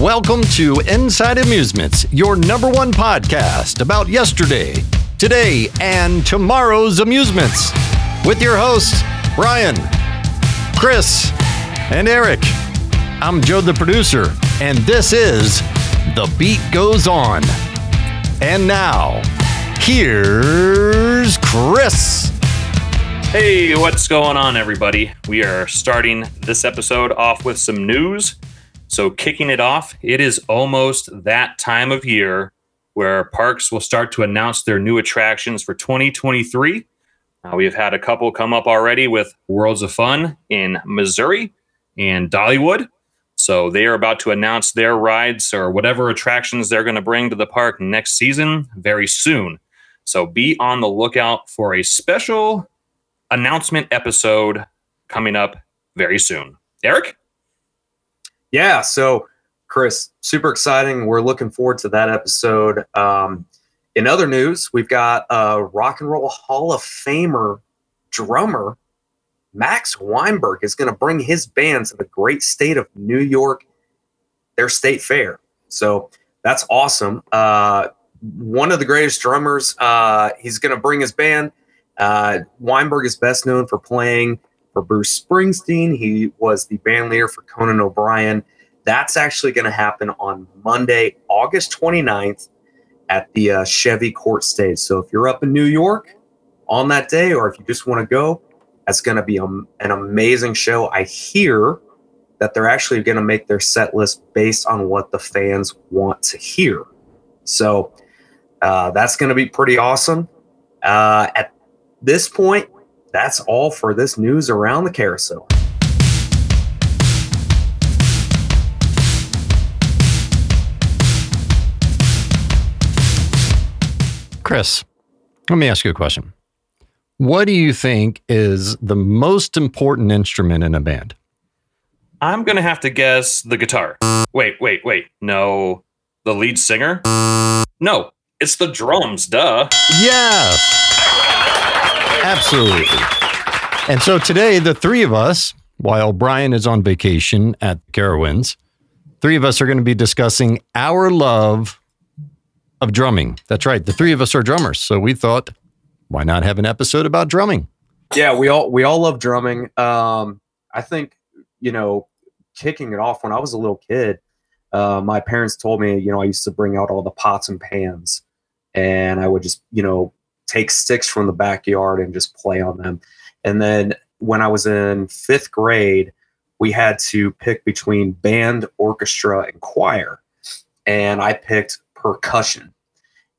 Welcome to Inside Amusements, your number one podcast about yesterday, today, and tomorrow's amusements. With your hosts, Brian, Chris, and Eric. I'm Joe, the producer, and this is The Beat Goes On. And now, here's Chris. Hey, what's going on, everybody? We are starting this episode off with some news. So, kicking it off, it is almost that time of year where parks will start to announce their new attractions for 2023. Uh, we've had a couple come up already with Worlds of Fun in Missouri and Dollywood. So, they are about to announce their rides or whatever attractions they're going to bring to the park next season very soon. So, be on the lookout for a special announcement episode coming up very soon. Eric? Yeah, so Chris, super exciting. We're looking forward to that episode. Um, in other news, we've got a Rock and Roll Hall of Famer drummer Max Weinberg is going to bring his band to the great state of New York, their state fair. So that's awesome. Uh, one of the greatest drummers. Uh, he's going to bring his band. Uh, Weinberg is best known for playing for Bruce Springsteen. He was the band leader for Conan O'Brien. That's actually going to happen on Monday, August 29th at the uh, Chevy Court Stage. So if you're up in New York on that day, or if you just want to go, that's going to be a, an amazing show. I hear that they're actually going to make their set list based on what the fans want to hear. So uh, that's going to be pretty awesome. Uh, at this point, that's all for this news around the carousel. Chris, let me ask you a question. What do you think is the most important instrument in a band? I'm going to have to guess the guitar. Wait, wait, wait. No, the lead singer? No, it's the drums, duh. Yes. Absolutely. And so today, the three of us, while Brian is on vacation at Carowinds, three of us are going to be discussing our love of drumming. That's right. The three of us are drummers. So we thought, why not have an episode about drumming? Yeah, we all we all love drumming. Um, I think you know, kicking it off when I was a little kid, uh, my parents told me, you know, I used to bring out all the pots and pans, and I would just, you know, take sticks from the backyard and just play on them. And then when I was in fifth grade, we had to pick between band, orchestra, and choir. And I picked percussion.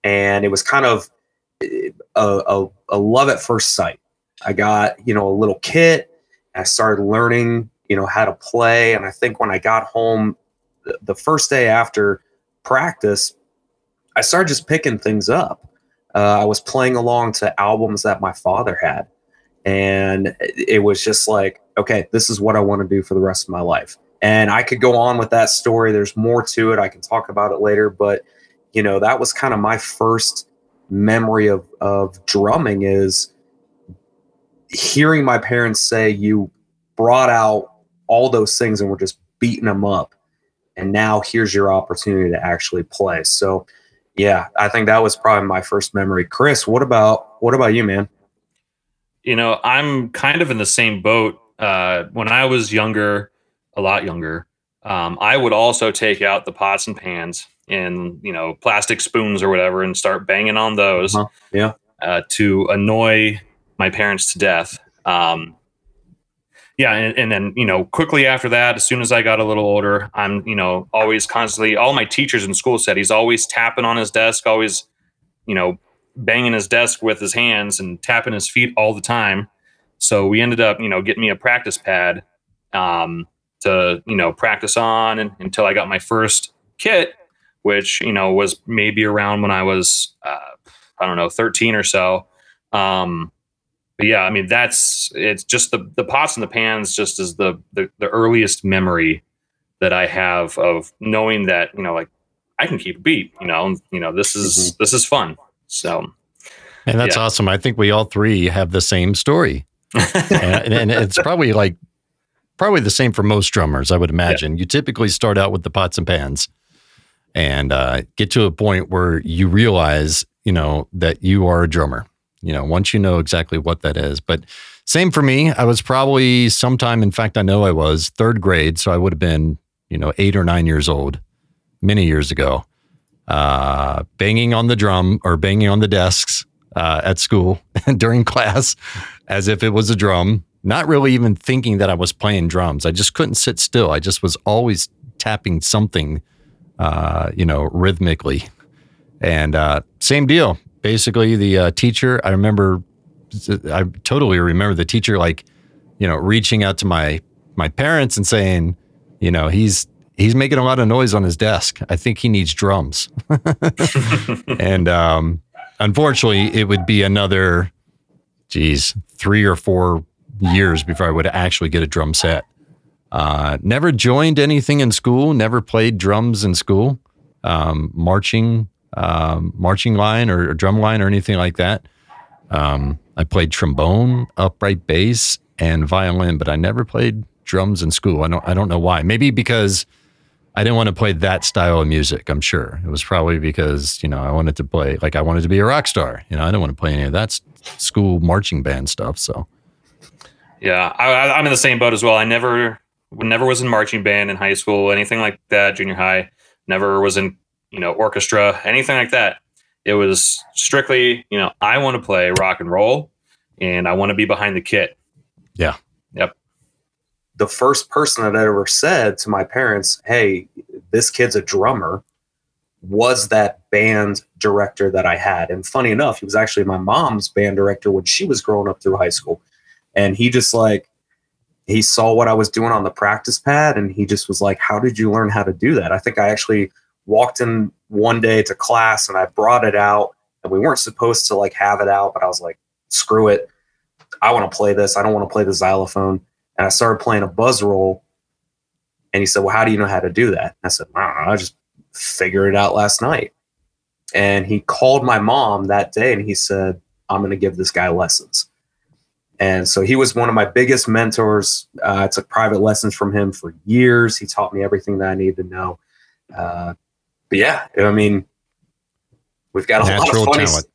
And it was kind of eh, a, a, a love at first sight. I got, you know, a little kit. I started learning, you know, how to play. And I think when I got home the first day after practice, I started just picking things up uh, I was playing along to albums that my father had. And it was just like, okay, this is what I want to do for the rest of my life. And I could go on with that story. There's more to it. I can talk about it later. But, you know, that was kind of my first memory of, of drumming is hearing my parents say, you brought out all those things and we're just beating them up. And now here's your opportunity to actually play. So, yeah, I think that was probably my first memory. Chris, what about what about you, man? You know, I'm kind of in the same boat. Uh, when I was younger, a lot younger, um, I would also take out the pots and pans and you know plastic spoons or whatever and start banging on those. Uh-huh. Yeah, uh, to annoy my parents to death. Um, yeah and, and, then you know quickly after that as soon as i got a little older i'm you know always constantly all my teachers in school said he's always tapping on his desk always you know banging his desk with his hands and tapping his feet all the time. So we ended up you know getting me a practice pad um, to you know practice on and, until i got my first kit which you know was maybe around when i was uh, i don't know 13 or so. Um, but yeah, I mean that's it's just the the pots and the pans just is the, the the earliest memory that I have of knowing that you know like I can keep a beat. You know, you know this is mm-hmm. this is fun. So, and that's yeah. awesome. I think we all three have the same story, and, and, it's probably like probably the same for most drummers, I would imagine. You typically start out with the pots and pans and uh, get to a point where you realize, you know, that you are a drummer. You know, once you know exactly what that is. But same for me. I was probably sometime, in fact, I know I was third grade. So I would have been, you know, eight or nine years old many years ago, uh, banging on the drum or banging on the desks uh, at school during class as if it was a drum, not really even thinking that I was playing drums. I just couldn't sit still. I just was always tapping something, uh, you know, rhythmically. And uh, same deal. Basically, the uh, teacher, I remember, I totally remember the teacher, like, you know, reaching out to my my parents and saying, you know, he's he's making a lot of noise on his desk. I think he needs drums. and um, unfortunately, it would be another, geez, three or four years before I would actually get a drum set. Uh, never joined anything in school. Never played drums in school, um, marching, um, marching line or, or, drum line or anything like that. Um, I played trombone, upright bass, and violin, but I never played drums in school. I don't. I don't know why. Maybe because I didn't want to play that style of music. I'm sure it was probably because you know I wanted to play like I wanted to be a rock star. You know, I didn't want to play any of that school marching band stuff. So, yeah, I, am in the same boat as well. I never, never was in marching band in high school, anything like that. Junior high, never was in you know orchestra, anything like that. It was strictly you know I want to play rock and roll, and I want to be behind the kit. Yeah. Yep the first person that ever said to my parents, "Hey, this kid's a drummer," was that band director that I had. And funny enough, he was actually my mom's band director when she was growing up through high school. And he just like he saw what I was doing on the practice pad and he just was like, "How did you learn how to do that?" I think I actually walked in one day to class and I brought it out and we weren't supposed to like have it out, but I was like, "Screw it. I want to play this. I don't want to play the xylophone." And I started playing a buzz roll. And he said, Well, how do you know how to do that? And I said, I don't know. I just figured it out last night. And he called my mom that day and he said, I'm going to give this guy lessons. And so he was one of my biggest mentors. Uh, I took private lessons from him for years. He taught me everything that I needed to know. Uh, but yeah, I mean, we've got a Natural lot of funny, talent.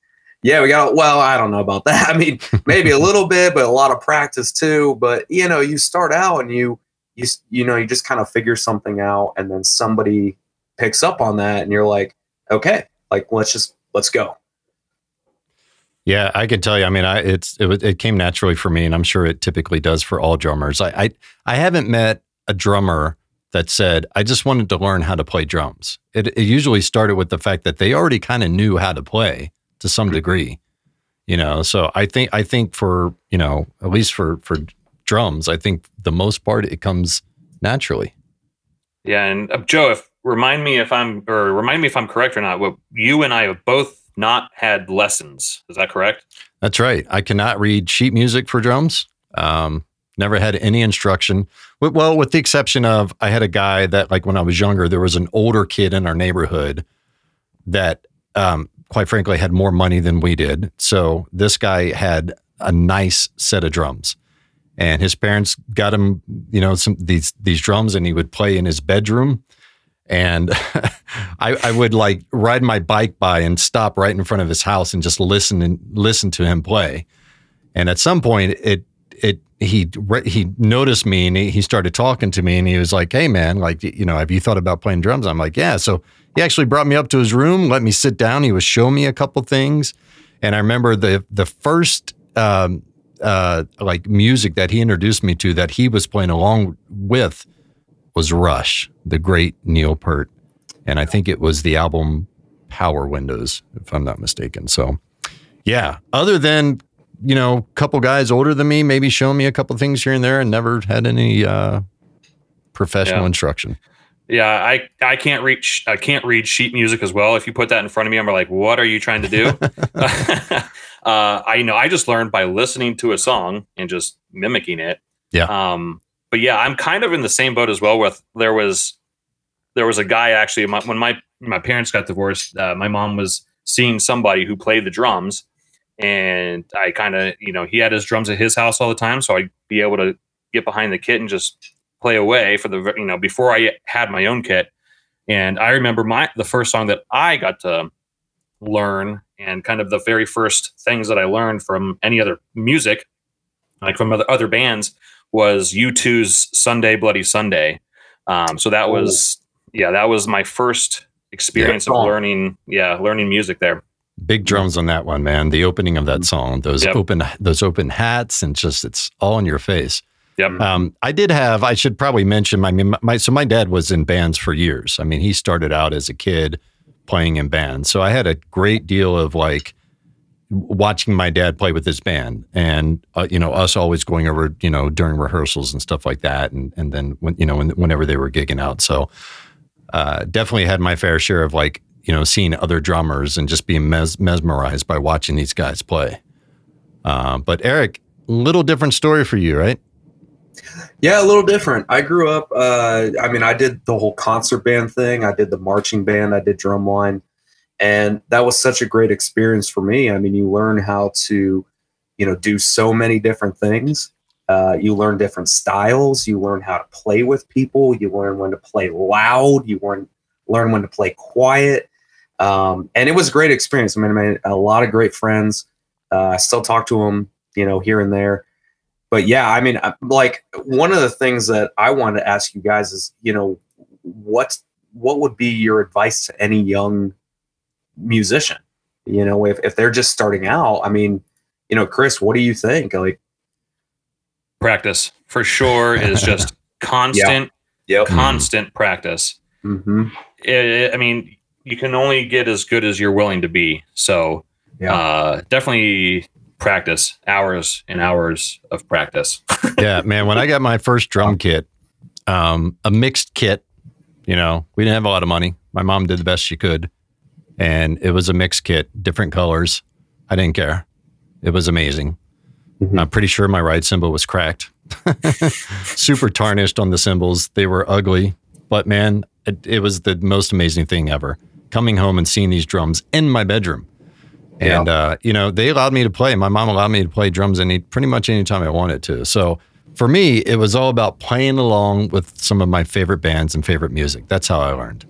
Yeah, we got. Well, I don't know about that. I mean, maybe a little bit, but a lot of practice too. But you know, you start out and you you you know you just kind of figure something out, and then somebody picks up on that, and you're like, okay, like let's just let's go. Yeah, I can tell you. I mean, I it's it, it came naturally for me, and I'm sure it typically does for all drummers. I I, I haven't met a drummer that said, I just wanted to learn how to play drums. It, it usually started with the fact that they already kind of knew how to play to some degree. You know, so I think I think for you know at least for for drums, I think the most part it comes naturally. Yeah, and uh, Joe, if remind me if I'm or remind me if I'm correct or not. What you and I have both not had lessons. Is that correct? That's right. I cannot read sheet music for drums. Um, never had any instruction. Well, with the exception of I had a guy that, like, when I was younger, there was an older kid in our neighborhood that um, quite frankly, had more money than we did. So this guy had a nice set of drums. And his parents got him, you know, some these these drums, and he would play in his bedroom. And I, I would like ride my bike by and stop right in front of his house and just listen and listen to him play. And at some point, it it he he noticed me and he, he started talking to me and he was like, "Hey man, like you know, have you thought about playing drums?" I'm like, "Yeah." So he actually brought me up to his room, let me sit down. He was showing me a couple things, and I remember the the first um, uh, like music that he introduced me to that he was playing along with was Rush, the great Neil Peart, and I think it was the album Power Windows, if I'm not mistaken. So, yeah. Other than you know, a couple guys older than me, maybe showing me a couple things here and there, and never had any uh, professional yeah. instruction. Yeah, I I can't reach I can't read sheet music as well. If you put that in front of me, I'm like, what are you trying to do? uh, I know I just learned by listening to a song and just mimicking it. Yeah. Um, but yeah, I'm kind of in the same boat as well. With there was there was a guy actually my, when my my parents got divorced. Uh, my mom was seeing somebody who played the drums, and I kind of you know he had his drums at his house all the time, so I'd be able to get behind the kit and just play away for the you know before I had my own kit. And I remember my the first song that I got to learn and kind of the very first things that I learned from any other music, like from other other bands, was U2's Sunday Bloody Sunday. Um, so that was yeah, that was my first experience Yeah. of learning yeah learning music there. Big drums on that one, man. The opening of that song, those Yep. open those open hats, and just it's all in your face. Yep. Um, I did have. I should probably mention. My, my so my dad was in bands for years. I mean, he started out as a kid playing in bands. So I had a great deal of like watching my dad play with his band, and uh, you know us always going over you know during rehearsals and stuff like that, and and then when you know when, whenever they were gigging out. So uh, definitely had my fair share of like you know seeing other drummers and just being mes- mesmerized by watching these guys play. Uh, but Eric, little different story for you, right? Yeah, a little different. I grew up. Uh, I mean, I did the whole concert band thing. I did the marching band. I did drumline, and that was such a great experience for me. I mean, you learn how to, you know, do so many different things. Uh, you learn different styles. You learn how to play with people. You learn when to play loud. You learn learn when to play quiet. Um, and it was a great experience. I mean, I made a lot of great friends. Uh, I still talk to them, you know, here and there but yeah, I mean, like one of the things that I wanted to ask you guys is, you know, what what would be your advice to any young musician? You know, if if they're just starting out, I mean, you know, Chris, what do you think? Like, Practice for sure is just constant, yep. constant practice. hmm I I mean, you can only get as good as you're willing to be. So, Yeah. uh, definitely practice hours and hours of practice. yeah, man. When I got my first drum kit, um, a mixed kit, you know, we didn't have a lot of money. My mom did the best she could, and it was a mixed kit, different colors. I didn't care. It was amazing. Mhm. I'm pretty sure my ride cymbal was cracked, super tarnished on the cymbals. They were ugly, but man, it, it was the most amazing thing ever. Coming home and seeing these drums in my bedroom. And uh, you know, they allowed me to play. My mom allowed me to play drums any pretty much any time I wanted to. So for me, it was all about playing along with some of my favorite bands and favorite music. That's how I learned.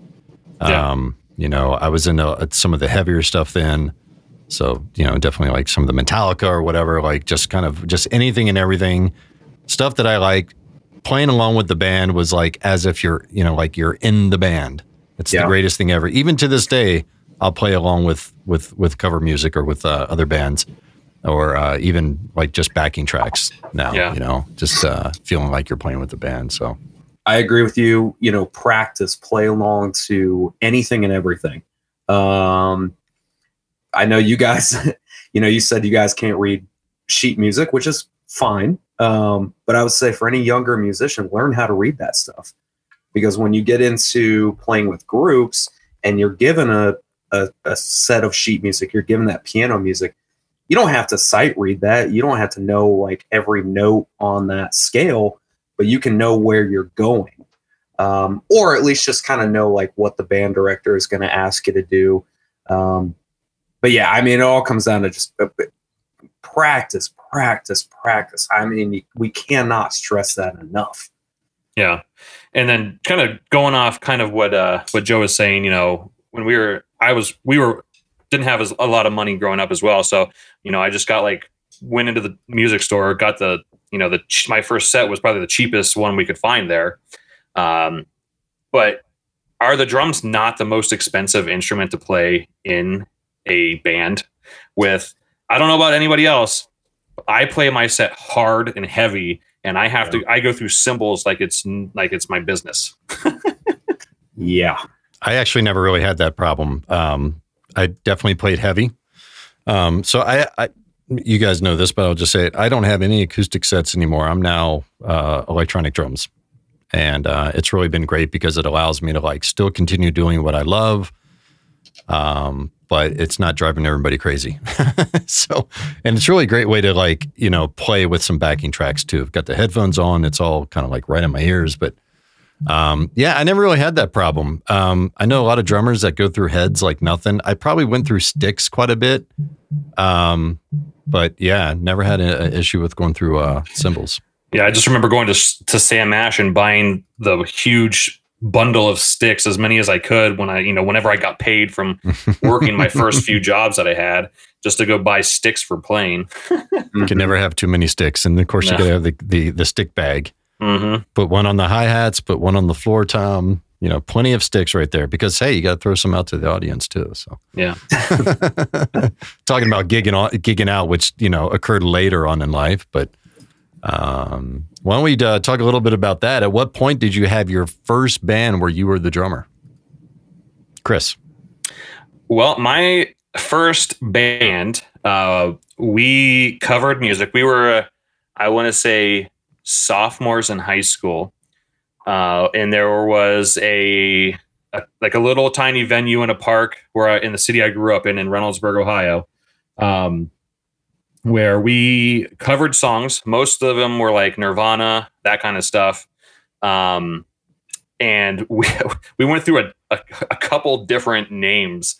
Yeah. Um, you know, I was into uh, some of the heavier stuff then. So, you know, definitely like some of the Metallica or whatever, like just kind of just anything and everything. Stuff that I like playing along with the band was like as if you're, you know, like you're in the band. It's the greatest thing ever. Even to this day, I'll play along with with with cover music or with uh, other bands or uh, even like just backing tracks now, Yeah. you know, just uh, feeling like you're playing with the band. So, I agree with you. You know, practice, play along to anything and everything. Um, I know you guys, you know, you said you guys can't read sheet music, which is fine. Um, but I would say for any younger musician, learn how to read that stuff. Because when you get into playing with groups and you're given a, a, a set of sheet music, you're given that piano music, you don't have to sight read that. You don't have to know like every note on that scale but you can know where you're going. Um, or at least just kind of know like what the band director is going to ask you to do. Um, but yeah i mean it all comes down to just uh, uh, practice practice practice. I mean we cannot stress that enough Yeah. And then kind of going off kind of what uh what Joe was saying, you know, when we were I was we were didn't have a lot of money growing up as well. So, you know, I just got like went into the music store, got the, you know, the my first set was probably the cheapest one we could find there. Um but are the drums not the most expensive instrument to play in a band with I don't know about anybody else. I play my set hard and heavy and I have to I go through cymbals like it's like it's my business. yeah I actually never really had that problem. Um, I definitely played heavy. Um, so I, I, you guys know this, but I'll just say it. I don't have any acoustic sets anymore. I'm now uh, electronic drums, and uh, it's really been great because it allows me to like still continue doing what I love. Um, but it's not driving everybody crazy. so, and it's really a great way to like you know play with some backing tracks too. I've got the headphones on. It's all kind of like right in my ears, but um, yeah, I never really had that problem. Um, I know a lot of drummers that go through heads like nothing. I probably went through sticks quite a bit. Um, but yeah, never had an issue with going through uh, cymbals. Yeah, I just remember going to to Sam Ash and buying the huge bundle of sticks, as many as I could when I, you know, whenever I got paid from working my first few jobs that I had, just to go buy sticks for playing. You can never have too many sticks, and of course you No. gotta have the, the the stick bag. hmm Put one on the hi hats, put one on the floor tom. You know, plenty of sticks right there because hey, you got to throw some out to the audience too. So Yeah. talking about gigging on, gigging out, which you know occurred later on in life, but um, why don't we uh, talk a little bit about that? At what point did you have your first band where you were the drummer, Chris? Well, my first band, uh, we covered music. We were, uh, I want to say, sophomores in high school, uh, and there was a, a like a little tiny venue in a park where I, in the city I grew up in in Reynoldsburg, Ohio, um, where we covered songs. Most of them were like Nirvana, that kind of stuff. Um, and we we went through a, a, a couple different names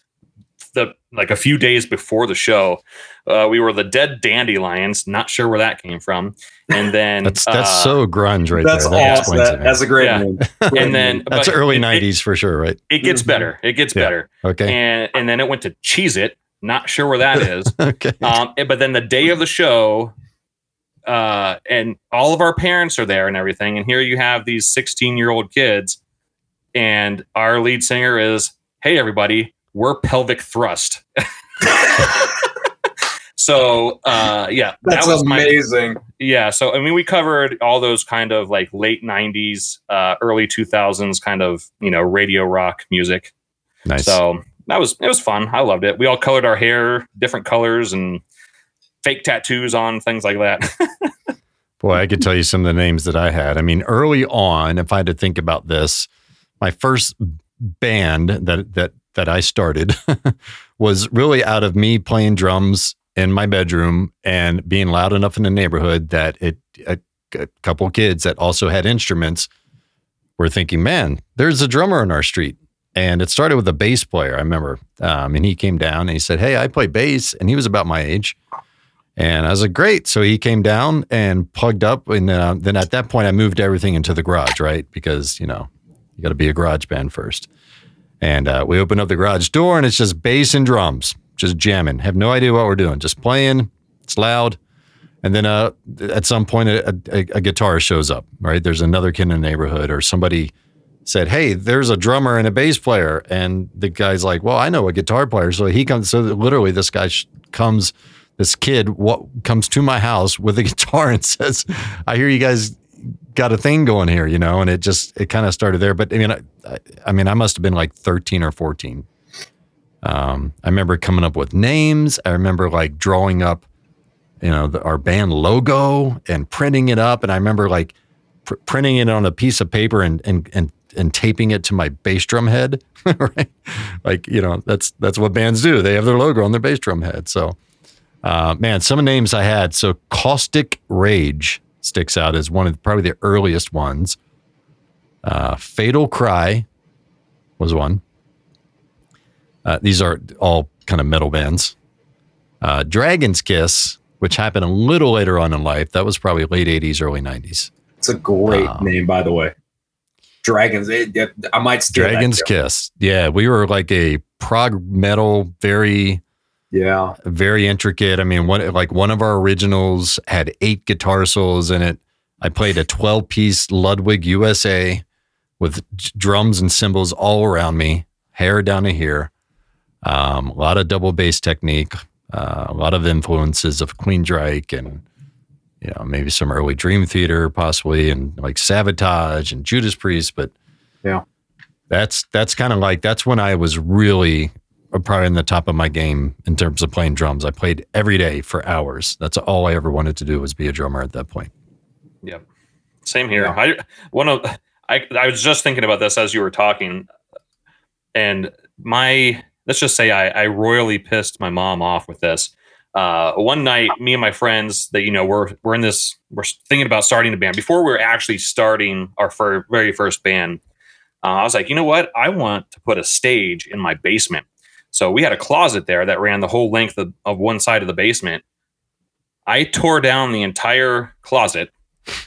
the like a few days before the show. Uh, we were the Dead Dandelions. Not sure where that came from. And then That's that's uh, so grunge right That's there. That awesome. That, that's a great Yeah. name. and then that's but early it- '90s for sure, right? It, it gets Mhm. better. It gets Yeah. better. Okay, And and then it went to Cheese It. Not sure where that is. okay. um, eh, but then the day of the show, uh, and all of our parents are there and everything. And here you have these 16 year old kids, and our lead singer is, "Hey everybody, we're pelvic thrust." so uh, yeah, That's that was my amazing. yeah. So I mean, we covered all those kind of like late 90s, uh, early 2000s kind of you know radio rock music. Nice. So that was it was fun. I loved it. We all colored our hair different colors and fake tattoos on things like that. Boy, I could tell you some of the names that I had. I mean, early on, if I had to think about this, my first band that that that I started was really out of me playing drums in my bedroom and being loud enough in the neighborhood that it a, a couple kids that also had instruments were thinking, "Man, there's a drummer in our street." And it started with a bass player. I remember, um, and he came down and he said, "Hey, I play bass," and he was about my age. And I was like, great. So he came down and plugged up. And uh, then at that point, I moved everything into the garage, right? Because, you know, you got to be a garage band first. And uh, we open up the garage door and it's just bass and drums, just jamming. Have no idea what we're doing, just playing. It's loud. And then uh, at some point, a, a, a guitar shows up, right? There's another kid in the neighborhood or somebody said, Hey, there's a drummer and a bass player. And the guy's like, Well, I know a guitar player. So he comes, so literally, this guy sh- comes this kid what comes to my house with a guitar and says, "I hear you guys got a thing going here," you know, and it just it kind of started there. But I mean, I, I, mean, I must have been like thirteen or fourteen. Um, I remember coming up with names. I remember like drawing up, you know, the, our band logo and printing it up. And I remember like pr- printing it on a piece of paper and and and and taping it to my bass drum head. right, like you know, that's that's what bands do. They have their logo on their bass drum head. So. Uh, man, some names I had. So Caustic Rage sticks out as one of probably the earliest ones. Uh, Fatal Cry was one. Uh, these are all kind of metal bands. Uh, Dragon's Kiss, which happened a little later on in life. That was probably late 80s, early 90s. It's a great name, by the way. Dragons. It, it- I might steal Dragon's. Kiss. Yeah, we were like a prog metal, very Yeah. very intricate. I mean, one like one of our originals had eight guitar solos in it. I played a 12 piece Ludwig USA with drums and cymbals all around me, hair down to here. Um, a lot of double bass technique, uh, a lot of influences of Queensrÿche and you know maybe some early Dream Theater possibly, and like Savatage and Judas Priest. But Yeah. that's that's kind of like that's when I was really uh, probably in the top of my game in terms of playing drums. I played every day for hours. That's all I ever wanted to do was be a drummer at that point. Yep. Same here. I one of I I was just thinking about this as you were talking, and my let's just say I, I royally pissed my mom off with this. Uh, one night, me and my friends that you know we're we're in this we're thinking about starting a band before we are actually starting our fir- very first band. Uh, I was like, you know what? I want to put a stage in my basement. So we had a closet there that ran the whole length of, of one side of the basement. I tore down the entire closet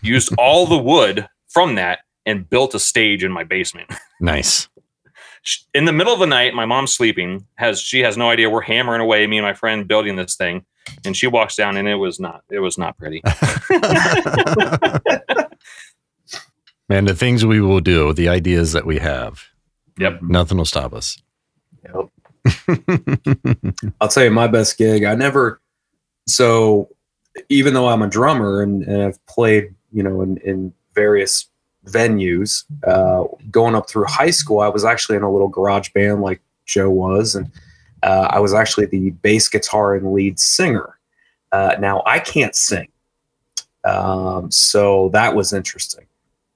used all the wood from that and built a stage in my basement. Nice. In the middle of the night, my mom's sleeping. Has she has no idea we're hammering away, me and my friend building this thing, and she walks down, and it was not it was not pretty. Man, the things we will do, the ideas that we have, Yep. nothing will stop us. Yep. I'll tell you my best gig. I never so even though I'm a drummer and, and I've played, you know, in, in various venues, uh, going up through high school, I was actually in a little garage band like Joe was, and uh, I was actually the bass guitar and lead singer. Uh, now I can't sing, um, so that was interesting.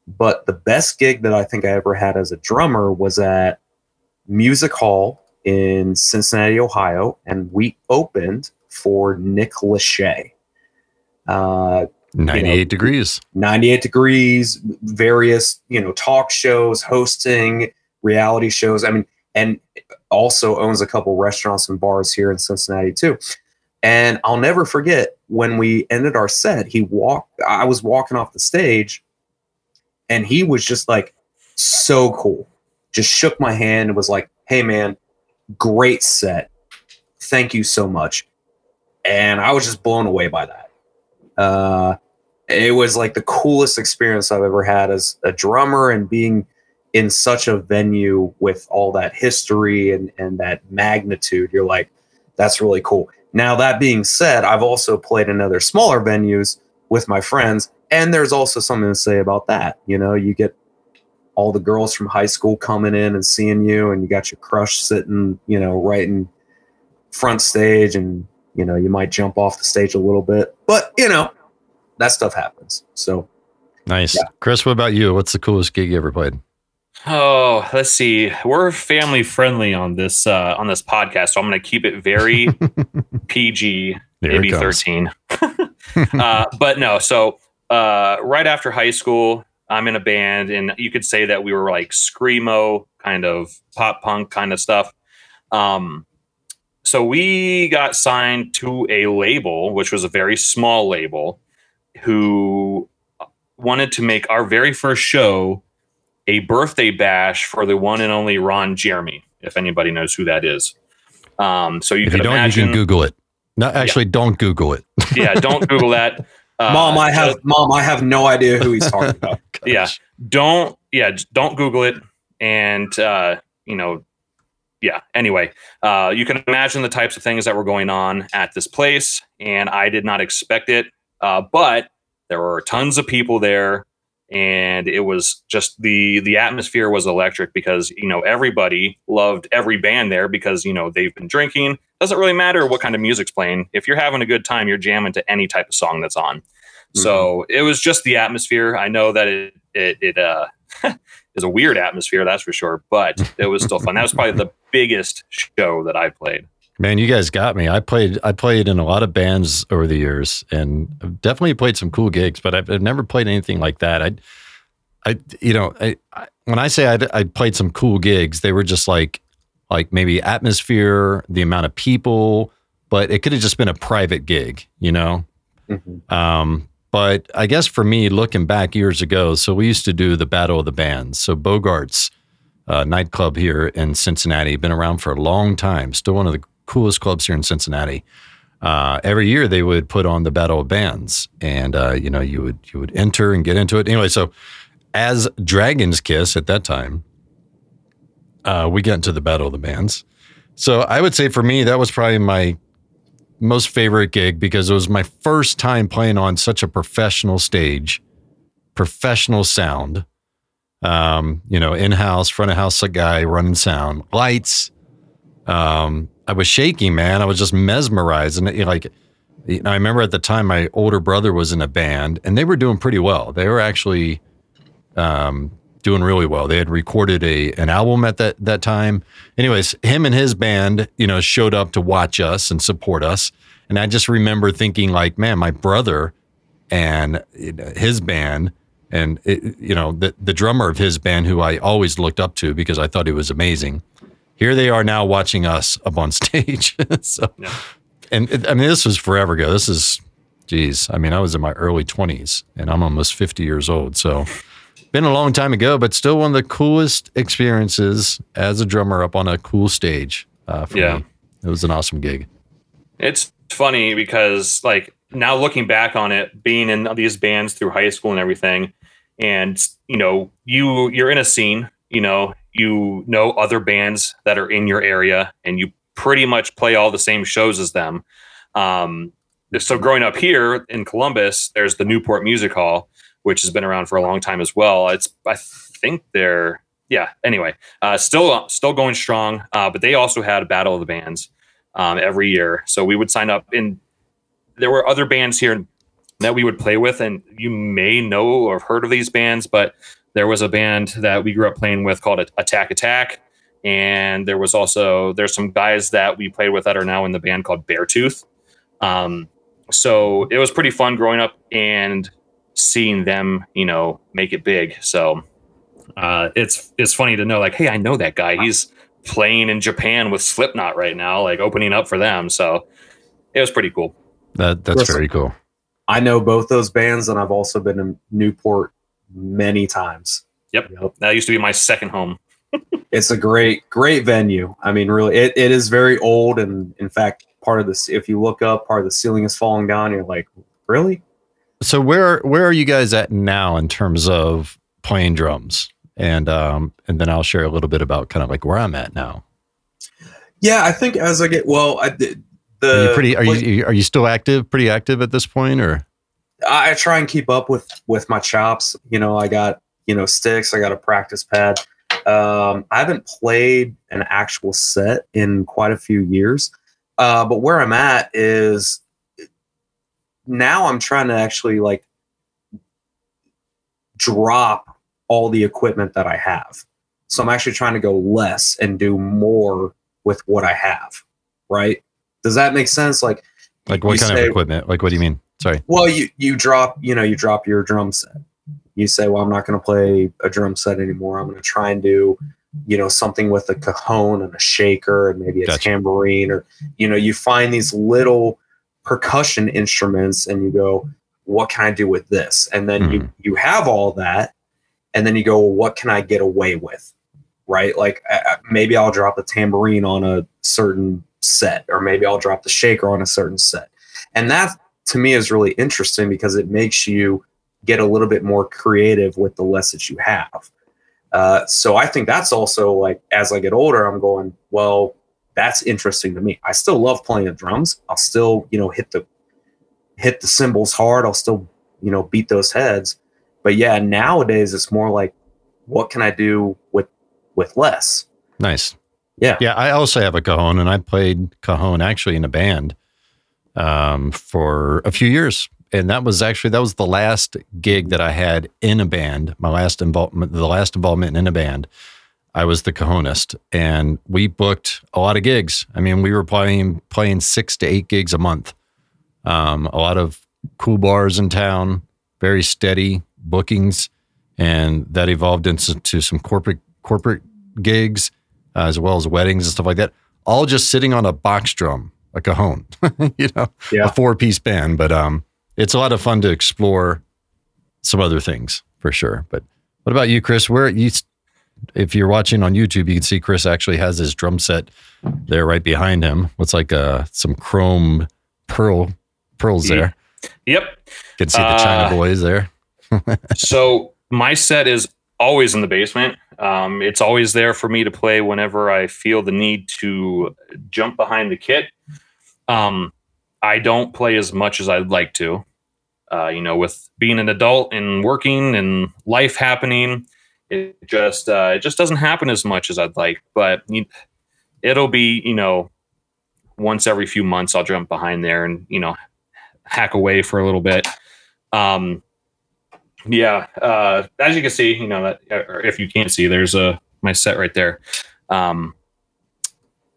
But the best gig that I think I ever had as a drummer was at Music Hall in Cincinnati, Ohio, and we opened for Nick Lachey. Uh, 98 degrees. 98 degrees, various, you know, talk shows, hosting, reality shows. I mean, and also owns a couple restaurants and bars here in Cincinnati too. And I'll never forget when we ended our set, he walked, I was walking off the stage and he was just like so cool. Just shook my hand and was like, hey man, great set. Thank you so much. And I was just blown away by that. Uh, it was like the coolest experience I've ever had as a drummer and being in such a venue with all that history and, and that magnitude. You're like, that's really cool. Now, that being said, I've also played in other smaller venues with my friends, and there's also something to say about that. You know, you get all the girls from high school coming in and seeing you, and you got your crush sitting, you know, right in front stage, and you know, you might jump off the stage a little bit, but you know, that stuff happens. So Nice. Yeah. Chris, what about you? What's the coolest gig you ever played? Oh, let's see. We're family friendly on this uh, on this podcast, so I'm going to keep it very PG, There maybe 13. uh, but no, so uh, right after high school, I'm in a band, and you could say that we were like screamo, kind of pop punk kind of stuff. Um, so we got signed to a label, which was a very small label, who wanted to make our very first show a birthday bash for the one and only Ron Jeremy, if anybody knows who that is. Um, so you if could you don't, imagine, you can Google it. No, actually, don't Google it. yeah, don't Google that. Uh, mom, I have just- mom, I have no idea who he's talking about. yeah, don't yeah, don't Google it, and uh, you know, yeah. Anyway, uh, you can imagine the types of things that were going on at this place, and I did not expect it, uh, but there were tons of people there, and it was just the the atmosphere was electric because you know everybody loved every band there because you know they've been drinking. Doesn't really matter what kind of music's playing. If you're having a good time, you're jamming to any type of song that's on. So it was just the atmosphere. I know that it it, it uh, is a weird atmosphere, that's for sure, but it was still fun. That was probably the biggest show that I played. Man, you guys got me. I played. I played in a lot of bands over the years, and I've definitely played some cool gigs. But I've, I've never played anything like that. I, I, you know, I, I when I say I, I played some cool gigs, they were just like, like maybe atmosphere, the amount of people, but it could have just been a private gig, you know. Mhm. Um, but I guess for me, looking back years ago, so we used to do the Battle of the Bands. So Bogart's uh, nightclub here in Cincinnati, been around for a long time. Still one of the coolest clubs here in Cincinnati. Uh, every year they would put on the Battle of Bands, and uh, you know you would you would enter and get into it anyway. So as Dragon's Kiss at that time, uh, we got into the Battle of the Bands. So I would say for me that was probably my most favorite gig because it was my first time playing on such a professional stage, professional sound. Um, you know, in house, front of house a guy running sound, lights. Um, I was shaking, man. I was just mesmerized, and like, you know, I remember at the time my older brother was in a band, and they were doing pretty well. They were actually um, doing really well. They had recorded a an album at that that time. Anyways, him and his band, you know, showed up to watch us and support us. And I just remember thinking, like, man, my brother and his band, and it, you know, the the drummer of his band, who I always looked up to because I thought he was amazing. Here they are now watching us up on stage. so, Yeah. and it, I mean, this was forever ago. This is, geez, I mean, I was in my early 20s and I'm almost 50 years old. So, been a long time ago, but still one of the coolest experiences as a drummer up on a cool stage. Uh, for Yeah. me. It was an awesome gig. It's funny because like now looking back on it, being in these bands through high school and everything, and you know, you you're in a scene, you know, you know other bands that are in your area and you pretty much play all the same shows as them. Um so growing up here in Columbus, there's the Newport Music Hall, which has been around for a long time as well. It's I think they're yeah. Anyway, uh, still still going strong, uh, but they also had a battle of the bands um, every year. So we would sign up, and there were other bands here that we would play with, and you may know or have heard of these bands, but there was a band that we grew up playing with called Attack Attack, and there was also there's some guys that we played with that are now in the band called Beartooth. Um, so it was pretty fun growing up and seeing them, you know, make it big. So uh, it's it's funny to know, like, hey, I know that guy. He's playing in Japan with Slipknot right now, like opening up for them. So it was pretty cool. That That's Listen. very cool. I know both those bands, and I've also been in Newport many times. Yep. That used to be my second home. It's a great, great venue. I mean, really, it, it is very old, and in fact, part of this, if you look up, part of the ceiling is falling down. You're like, really? So where where are you guys at now in terms of playing drums? And um and then I'll share a little bit about kind of like where I'm at now. Yeah, I think as I get well, I the, Are the you pretty are you are you still active, pretty active at this point or I I try and keep up with with my chops. You know, I got you know sticks. I got a practice pad. Um, I haven't played an actual set in quite a few years, uh, but where I'm at is now I'm trying to actually like drop all the equipment that I have. So I'm actually trying to go less and do more with what I have. Right? Does that make sense? Like, like what kind say- of equipment? Like what do you mean? Sorry. well, you you drop you know you drop your drum set. You say, well, I'm not going to play a drum set anymore. I'm going to try and do you know something with a cajon and a shaker and maybe a Gotcha. tambourine or you know you find these little percussion instruments and you go, what can I do with this? And then you you have all that, and then you go, well, what can I get away with? Right? Like uh, maybe I'll drop a tambourine on a certain set, or maybe I'll drop the shaker on a certain set, and that to me is really interesting because it makes you get a little bit more creative with the less that you have. Uh, so I think that's also like as I get older, I'm going, well, that's interesting to me. I still love playing the drums. I'll still, you know, hit the hit the cymbals hard. I'll still, you know, beat those heads. But yeah, nowadays it's more like, what can I do with with less? Nice. Yeah. Yeah, I also have a cajon and I played cajon actually in a band um for a few years. And that was actually that was the last gig that I had in a band. My last involvement the last involvement in a band. I was the cajonist and we booked a lot of gigs. I mean, we were playing playing 6 to 8 gigs a month. Um a lot of cool bars in town, very steady bookings and that evolved into to some corporate corporate gigs uh, as well as weddings and stuff like that. All just sitting on a box drum, a cajon, you know, Yeah. a four piece band. But um, it's a lot of fun to explore some other things for sure. But what about you, Chris? Where you, if you're watching on YouTube, you can see Chris actually has his drum set there right behind him. Looks like uh, some chrome pearl pearls there. Yep. You can see the China Uh, boys there. so my set is always in the basement. Um, it's always there for me to play whenever I feel the need to jump behind the kit. Um, I don't play as much as I'd like to. Uh, you know, with being an adult and working and life happening, it just uh, it just doesn't happen as much as I'd like. But it'll be you know once every few months I'll jump behind there and you know hack away for a little bit. Um, yeah, uh, as you can see, you know that, or if you can't see, there's a my set right there. Um,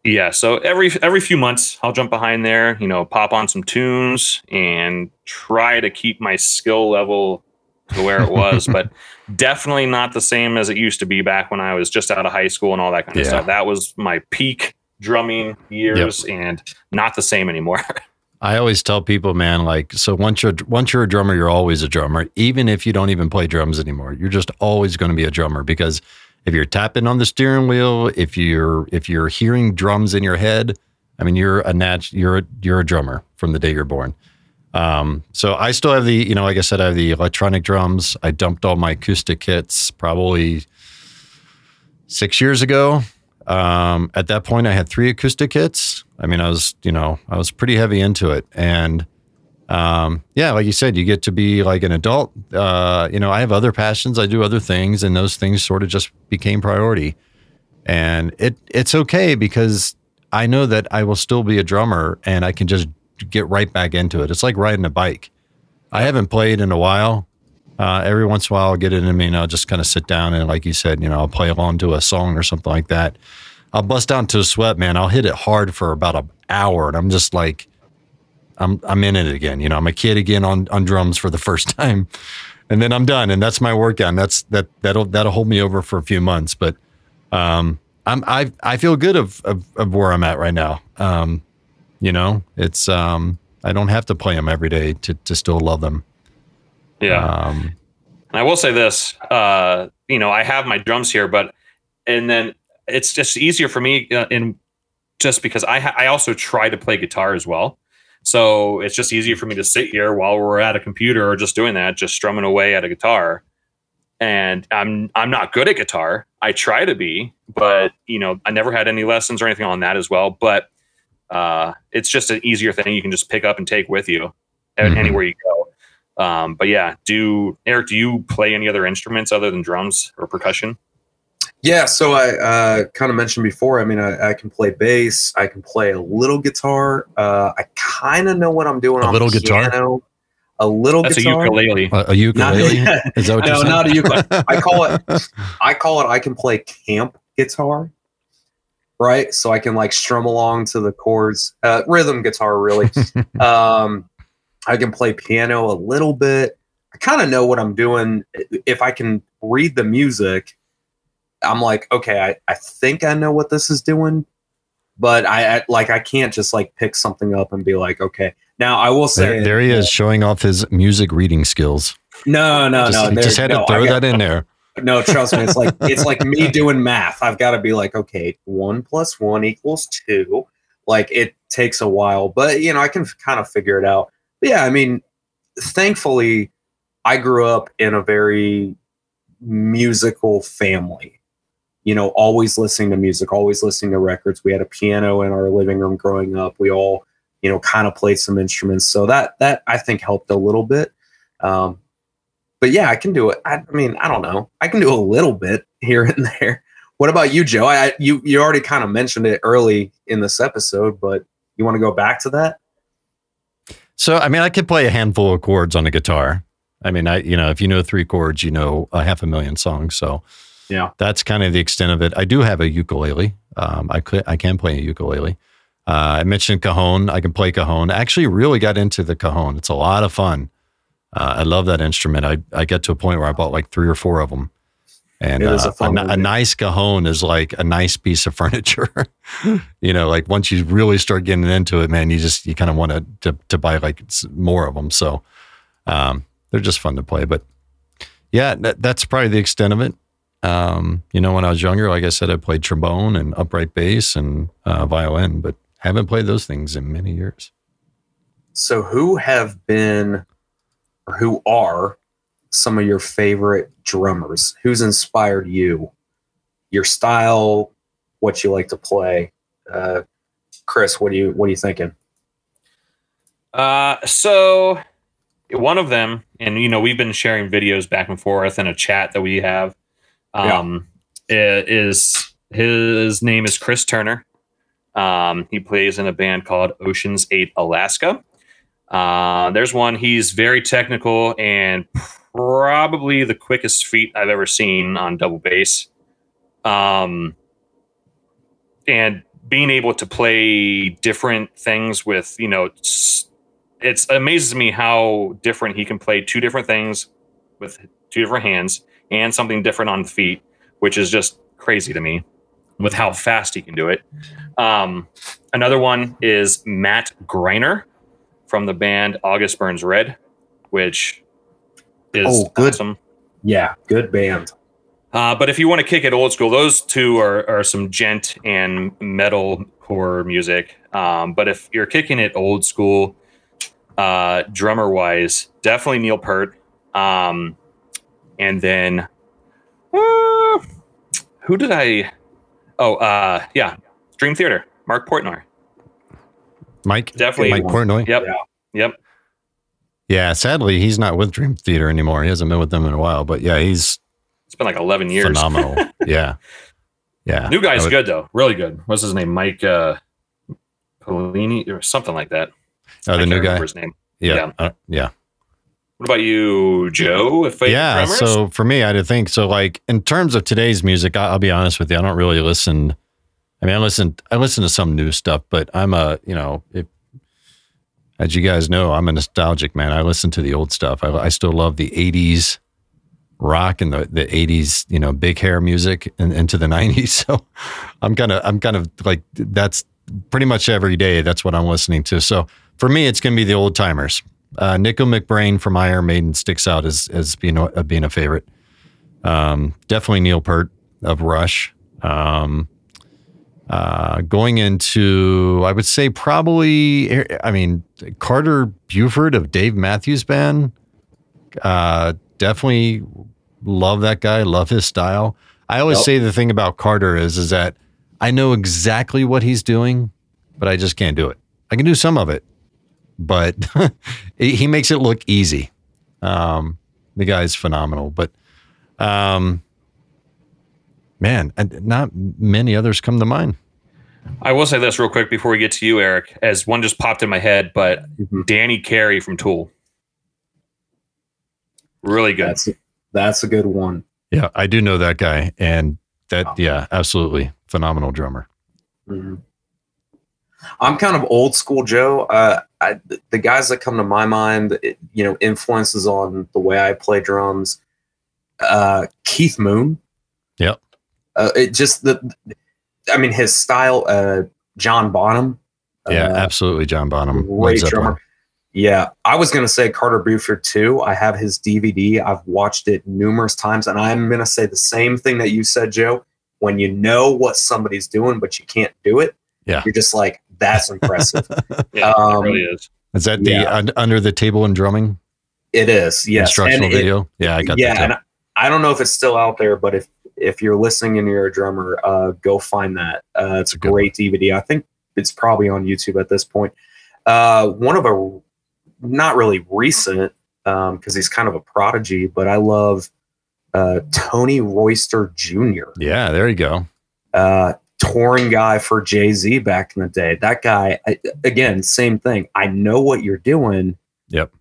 yeah, so every every few months, I'll jump behind there, you know, pop on some tunes and try to keep my skill level to where it was, but definitely not the same as it used to be back when I was just out of high school and all that kind of Yeah. stuff. That was my peak drumming years, and not the same anymore. I always tell people, man, like, so once you're once you're a drummer, you're always a drummer. Even if you don't even play drums anymore, you're just always going to be a drummer because if you're tapping on the steering wheel, if you're if you're hearing drums in your head, I mean, you're a nat you're a, you're a drummer from the day you're born. Um, so I still have the, you know, like I said, I have the electronic drums. I dumped all my acoustic kits probably six years ago. Um, at that point, I had three acoustic kits. I mean, I was, you know, I was pretty heavy into it, and um, yeah, like you said, you get to be like an adult. Uh, you know, I have other passions. I do other things, and those things sort of just became priority. And it it's okay because I know that I will still be a drummer, and I can just get right back into it. It's like riding a bike. I haven't played in a while. Uh, every once in a while, I'll get it in me and I'll just kind of sit down and, like you said, you know, I'll play along to a song or something like that. I'll bust down to a sweat, man. I'll hit it hard for about an hour, and I'm just like, I'm I'm in it again. You know, I'm a kid again on on drums for the first time, and then I'm done, and that's my workout. And that's that that'll that'll hold me over for a few months, but um, I'm I I feel good of of, of where I'm at right now. Um, you know, it's um, I don't have to play them every day to to still love them. Yeah. Um, and I will say this, uh, you know, I have my drums here, but and then it's just easier for me uh, in just because I ha- I also try to play guitar as well. So it's just easier for me to sit here while we're at a computer or just doing that, just strumming away at a guitar. And I'm I'm not good at guitar. I try to be, but you know, I never had any lessons or anything on that as well. But uh, it's just an easier thing you can just pick up and take with you mm-hmm. anywhere you go. Um, but yeah, do Eric, do you play any other instruments other than drums or percussion? Yeah, so I uh, kind of mentioned before. I mean, I, I, can play bass. I can play a little guitar. Uh, I kind of know what I'm doing. A little piano, guitar. A little That's guitar. a ukulele. A, a ukulele. Not, Is that what no, not a ukulele. I call it. I call it. I can play camp guitar. Right, so I can like strum along to the chords. Uh, rhythm guitar, really. um, I can play piano a little bit. I kind of know what I'm doing if I can read the music I'm like, okay, I, I think I know what this is doing, but I, I, like I can't just like pick something up and be like, okay. Now I will say there, there he is showing off his music reading skills. No, no, just, no. Just had no, to throw got, that in there. No, trust me. It's like it's like me doing math. I've got to be like, okay, one plus one equals two. Like it takes a while, but you know, I can kind of figure it out. But yeah, I mean, thankfully, I grew up in a very musical family you know, always listening to music, always listening to records. We had a piano in our living room growing up. We all, you know, kind of played some instruments. So that that I think helped a little bit. Um, but yeah, I can do it. I, I, mean, I don't know. I can do a little bit here and there. What about you, Joe? I you you already kind of mentioned it early in this episode, but you want to go back to that? So, I mean, I could play a handful of chords on a guitar. I mean, I you know, if you know three chords, you know a half a million songs. So, yeah, that's kind of the extent of it. I do have a ukulele. Um, I could I can play a ukulele. Uh, I mentioned cajon. I can play cajon. I actually really got into the cajon. It's a lot of fun. Uh, I love that instrument. I I get to a point where I bought like three or four of them. And uh, a, a, a, nice cajon is like a nice piece of furniture. you know, like once you really start getting into it, man, you just you kind of want to to buy like more of them. So um, they're just fun to play. But yeah, that, that's probably the extent of it. Um, you know, when I was younger, like I said, I played trombone and upright bass and uh, violin, but haven't played those things in many years. So, who have been or who are some of your favorite drummers? Who's inspired you? Your style, what you like to play? Uh, Chris, what do you what are you thinking? Uh, so one of them, and you know, we've been sharing videos back and forth in a chat that we have um, yeah. is his name is Chris Turner. Um, he plays in a band called Oceans Ate Alaska. Uh, there's one. He's very technical and probably the quickest feet I've ever seen on double bass. Um, and being able to play different things with, you know, it's, it amazes me how different he can play two different things with two different hands and something different on feet, which is just crazy to me with how fast he can do it. Um, another one is Matt Greiner. from the band August Burns Red, which is Oh, good. awesome. Yeah, good band. Uh, but if you want to kick it old school, those two are, are some djent and metal core music. Um, but if you're kicking it old school, uh, drummer wise, definitely Neil Peart. Um, and then uh, who did I? Oh, uh, yeah, Dream Theater, Mark Portnoy. Mike, Definitely. Mike Portnoy. Yep, Yeah. yep. Yeah, sadly, he's not with Dream Theater anymore. He hasn't been with them in a while, but yeah, he's It's been like 11 years. phenomenal. yeah, yeah. New guy's would- good though, really good. What's his name? Mike uh, Polini or something like that. Oh, the new guy. His name. Yeah, yeah. uh, yeah. What about you, Joe? If yeah so for me i had to think so like in terms of today's music I, i'll be honest with you i don't really listen i mean i listen i listen to some new stuff but i'm a you know if as you guys know i'm a nostalgic man. I listen to the old stuff. I, I still love the 80s rock and the, the 80s you know big hair music and into the 90s so i'm kind of i'm kind of like that's pretty much every day that's what i'm listening to. So for me it's going to be the old timers uh, Nicko McBrain from Iron Maiden sticks out as as being a, uh, being a favorite. Um, definitely Neil Peart of Rush. Um, uh, going into, I would say probably, I mean, Carter Beauford of Dave Matthews Band. Uh, definitely love that guy. Love his style. I always Yep. say the thing about Carter is is that I know exactly what he's doing, but I just can't do it. I can do some of it, but he he makes it look easy. Um, the guy's phenomenal, but um, man, not many others come to mind. I will say this real quick before we get to you, Eric, as one just popped in my head, but Mhm. Danny Carey from Tool. Really good. That's that's a good one. Yeah, I do know that guy, and that Wow. yeah, absolutely phenomenal drummer. Mhm. I'm kind of old school, Joe. Uh, I, the guys that come to my mind, it, you know, influences on the way I play drums. Uh, Keith Moon. Yep. Uh, it just the, I mean, his style. Uh, John Bonham. Yeah, Uh, absolutely, John Bonham. Great drummer. Yeah, I was gonna say Carter Beauford too. I have his DVD. I've watched it numerous times, and I'm gonna say the same thing that you said, Joe. When you know what somebody's doing, but you can't do it, Yeah. you're just like, that's impressive. yeah, um, it really is. Is that the Yeah. un- under the table and drumming it is, yes. instructional And it- video? yeah, I got yeah, that. and. I don't know if it's still out there, but if if you're listening and you're a drummer, uh, go find that. Uh, it's a Good great DVD. I think it's probably on YouTube at this point. Uh, one of a not really recent because he's kind of a prodigy, but I love uh, Tony Royster Jr. Yeah, there you go. Touring guy for Jay Z back in the day. That guy, I, again, same thing. I know what you're doing. Yep.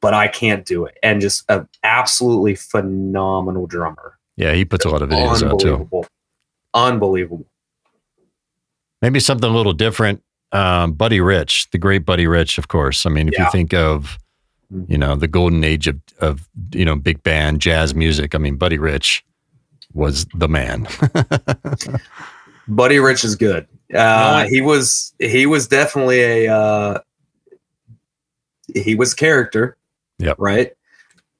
But I can't do it. And just an absolutely phenomenal drummer. Yeah, he puts a lot of videos out too. Unbelievable. Maybe something a little different. Um, Buddy Rich, the great Buddy Rich, of course. I mean, if you think of, you know, the golden age of, of, you know, big band jazz music, I mean, Buddy Rich was the man. Buddy Rich is good. Uh, No. he was he was definitely a uh, he was character. Yep. Right.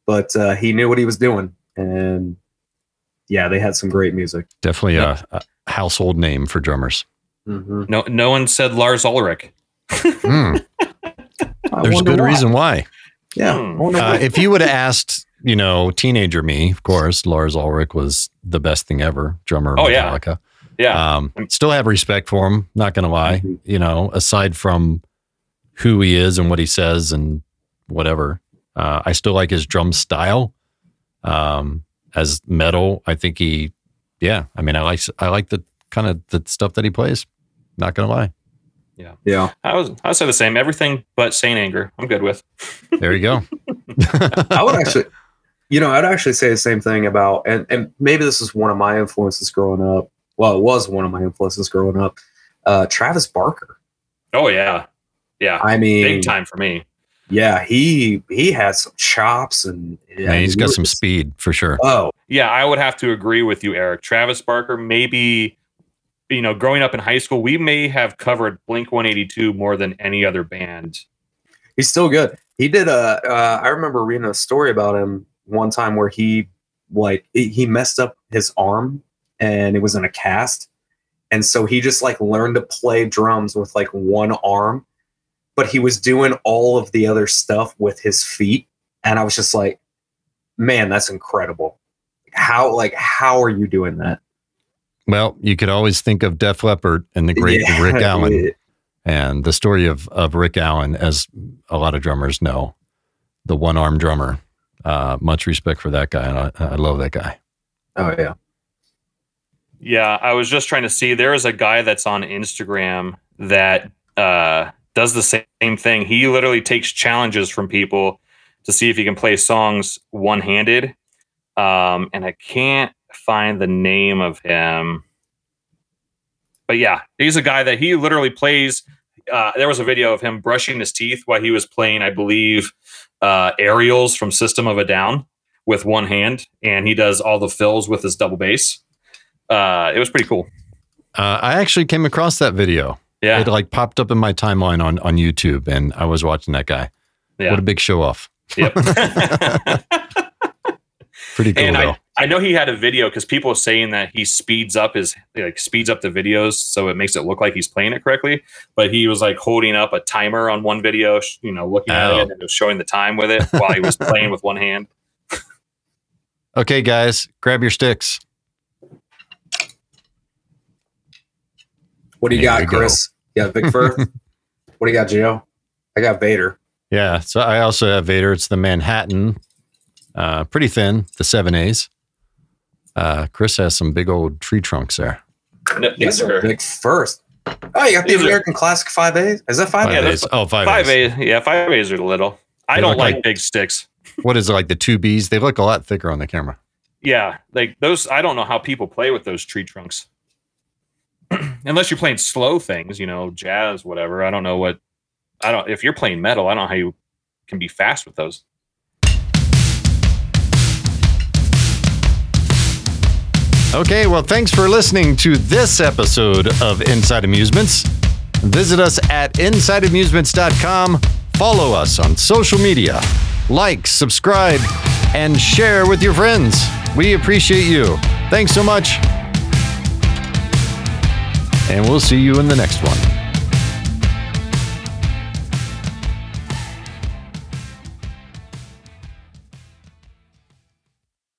But uh, he knew what he was doing, and yeah, they had some great music. Definitely a, a household name for drummers. Mhm. No, no one said Lars Ulrich. I there's a good why. reason why. Yeah. I wonder Uh, if you would have asked, you know, teenager me, of course, Lars Ulrich was the best thing ever, drummer of Oh, yeah. Metallica. Yeah. Um, still have respect for him. Not going to lie. Mhm. You know, aside from who he is and what he says and whatever, uh, I still like his drum style. Um, as metal, I think he, yeah. I mean, I like I like the kind of the stuff that he plays. Not going to lie. Yeah. Yeah. I was I would say the same. Everything but Saint Anger. I'm good with. There you go. I would actually, you know, I'd actually say the same thing about, and and maybe this is one of my influences growing up. Well, it was one of my influences growing up. Uh, Travis Barker. Oh yeah. Yeah. I mean, Big time for me. Yeah, he he has some chops and yeah, Man, he's he got was- some speed for sure. Oh, Yeah, I would have to agree with you, Eric. Travis Barker, maybe, you know, growing up in high school, we may have covered Blink 182 more than any other band. He's still good. He did a. Uh, I remember reading a story about him one time where he like he he messed up his arm and it was in a cast, and so he just like learned to play drums with like one arm, but he was doing all of the other stuff with his feet, and I was just like, man, that's incredible. How like how are you doing that? Well, you could always think of Def Leppard and the great Yeah. Rick Allen and the story of, of Rick Allen, as a lot of drummers know, the one arm drummer. Uh, much respect for that guy. And I, I love that guy. Oh yeah. Yeah, I was just trying to see. There is a guy that's on Instagram that uh, does the same thing. He literally takes challenges from people to see if he can play songs one handed. Um, and I can't find the name of him. But yeah, he's a guy that he literally plays. Uh, there was a video of him brushing his teeth while he was playing, I believe, uh, aerials from System of a Down with one hand, and he does all the fills with his double bass. Uh, it was pretty cool. Uh, I actually came across that video. Yeah, It like popped up in my timeline on, on YouTube, and I was watching that guy. yeah, What a big show off. yep. Pretty cool, and though. I, I know he had a video because people were saying that he speeds up his like speeds up the videos so it makes it look like he's playing it correctly. But he was like holding up a timer on one video, you know, looking at Oh. it and it showing the time with it while he was playing with one hand. okay, guys, grab your sticks. What do you There got, we go. Chris? You got Vic Firth? what do you got, Gio? I got Vater. Yeah. So I also have Vater. It's the Manhattan, uh, pretty thin, the seven A's. Uh, Chris has some big old tree trunks there. No, these are Vic Firth. Oh, you got the These are- American Classic Five A's. Is that five? Five Yeah, A's. that's Oh, five, five A's. A. Yeah, five A's are little. I They don't like, like- big sticks. What is it like the two B's? They look a lot thicker on the camera. Yeah, like those. I don't know how people play with those tree trunks. Unless you're playing slow things, you know, jazz, whatever. I don't know what. I don't. If you're playing metal, I don't know how you can be fast with those. Okay, well, thanks for listening to this episode of Inside Amusements. Visit us at InsideAmusements.com. Follow us on social media. Like, subscribe, and share with your friends. We appreciate you. Thanks so much. And we'll see you in the next one.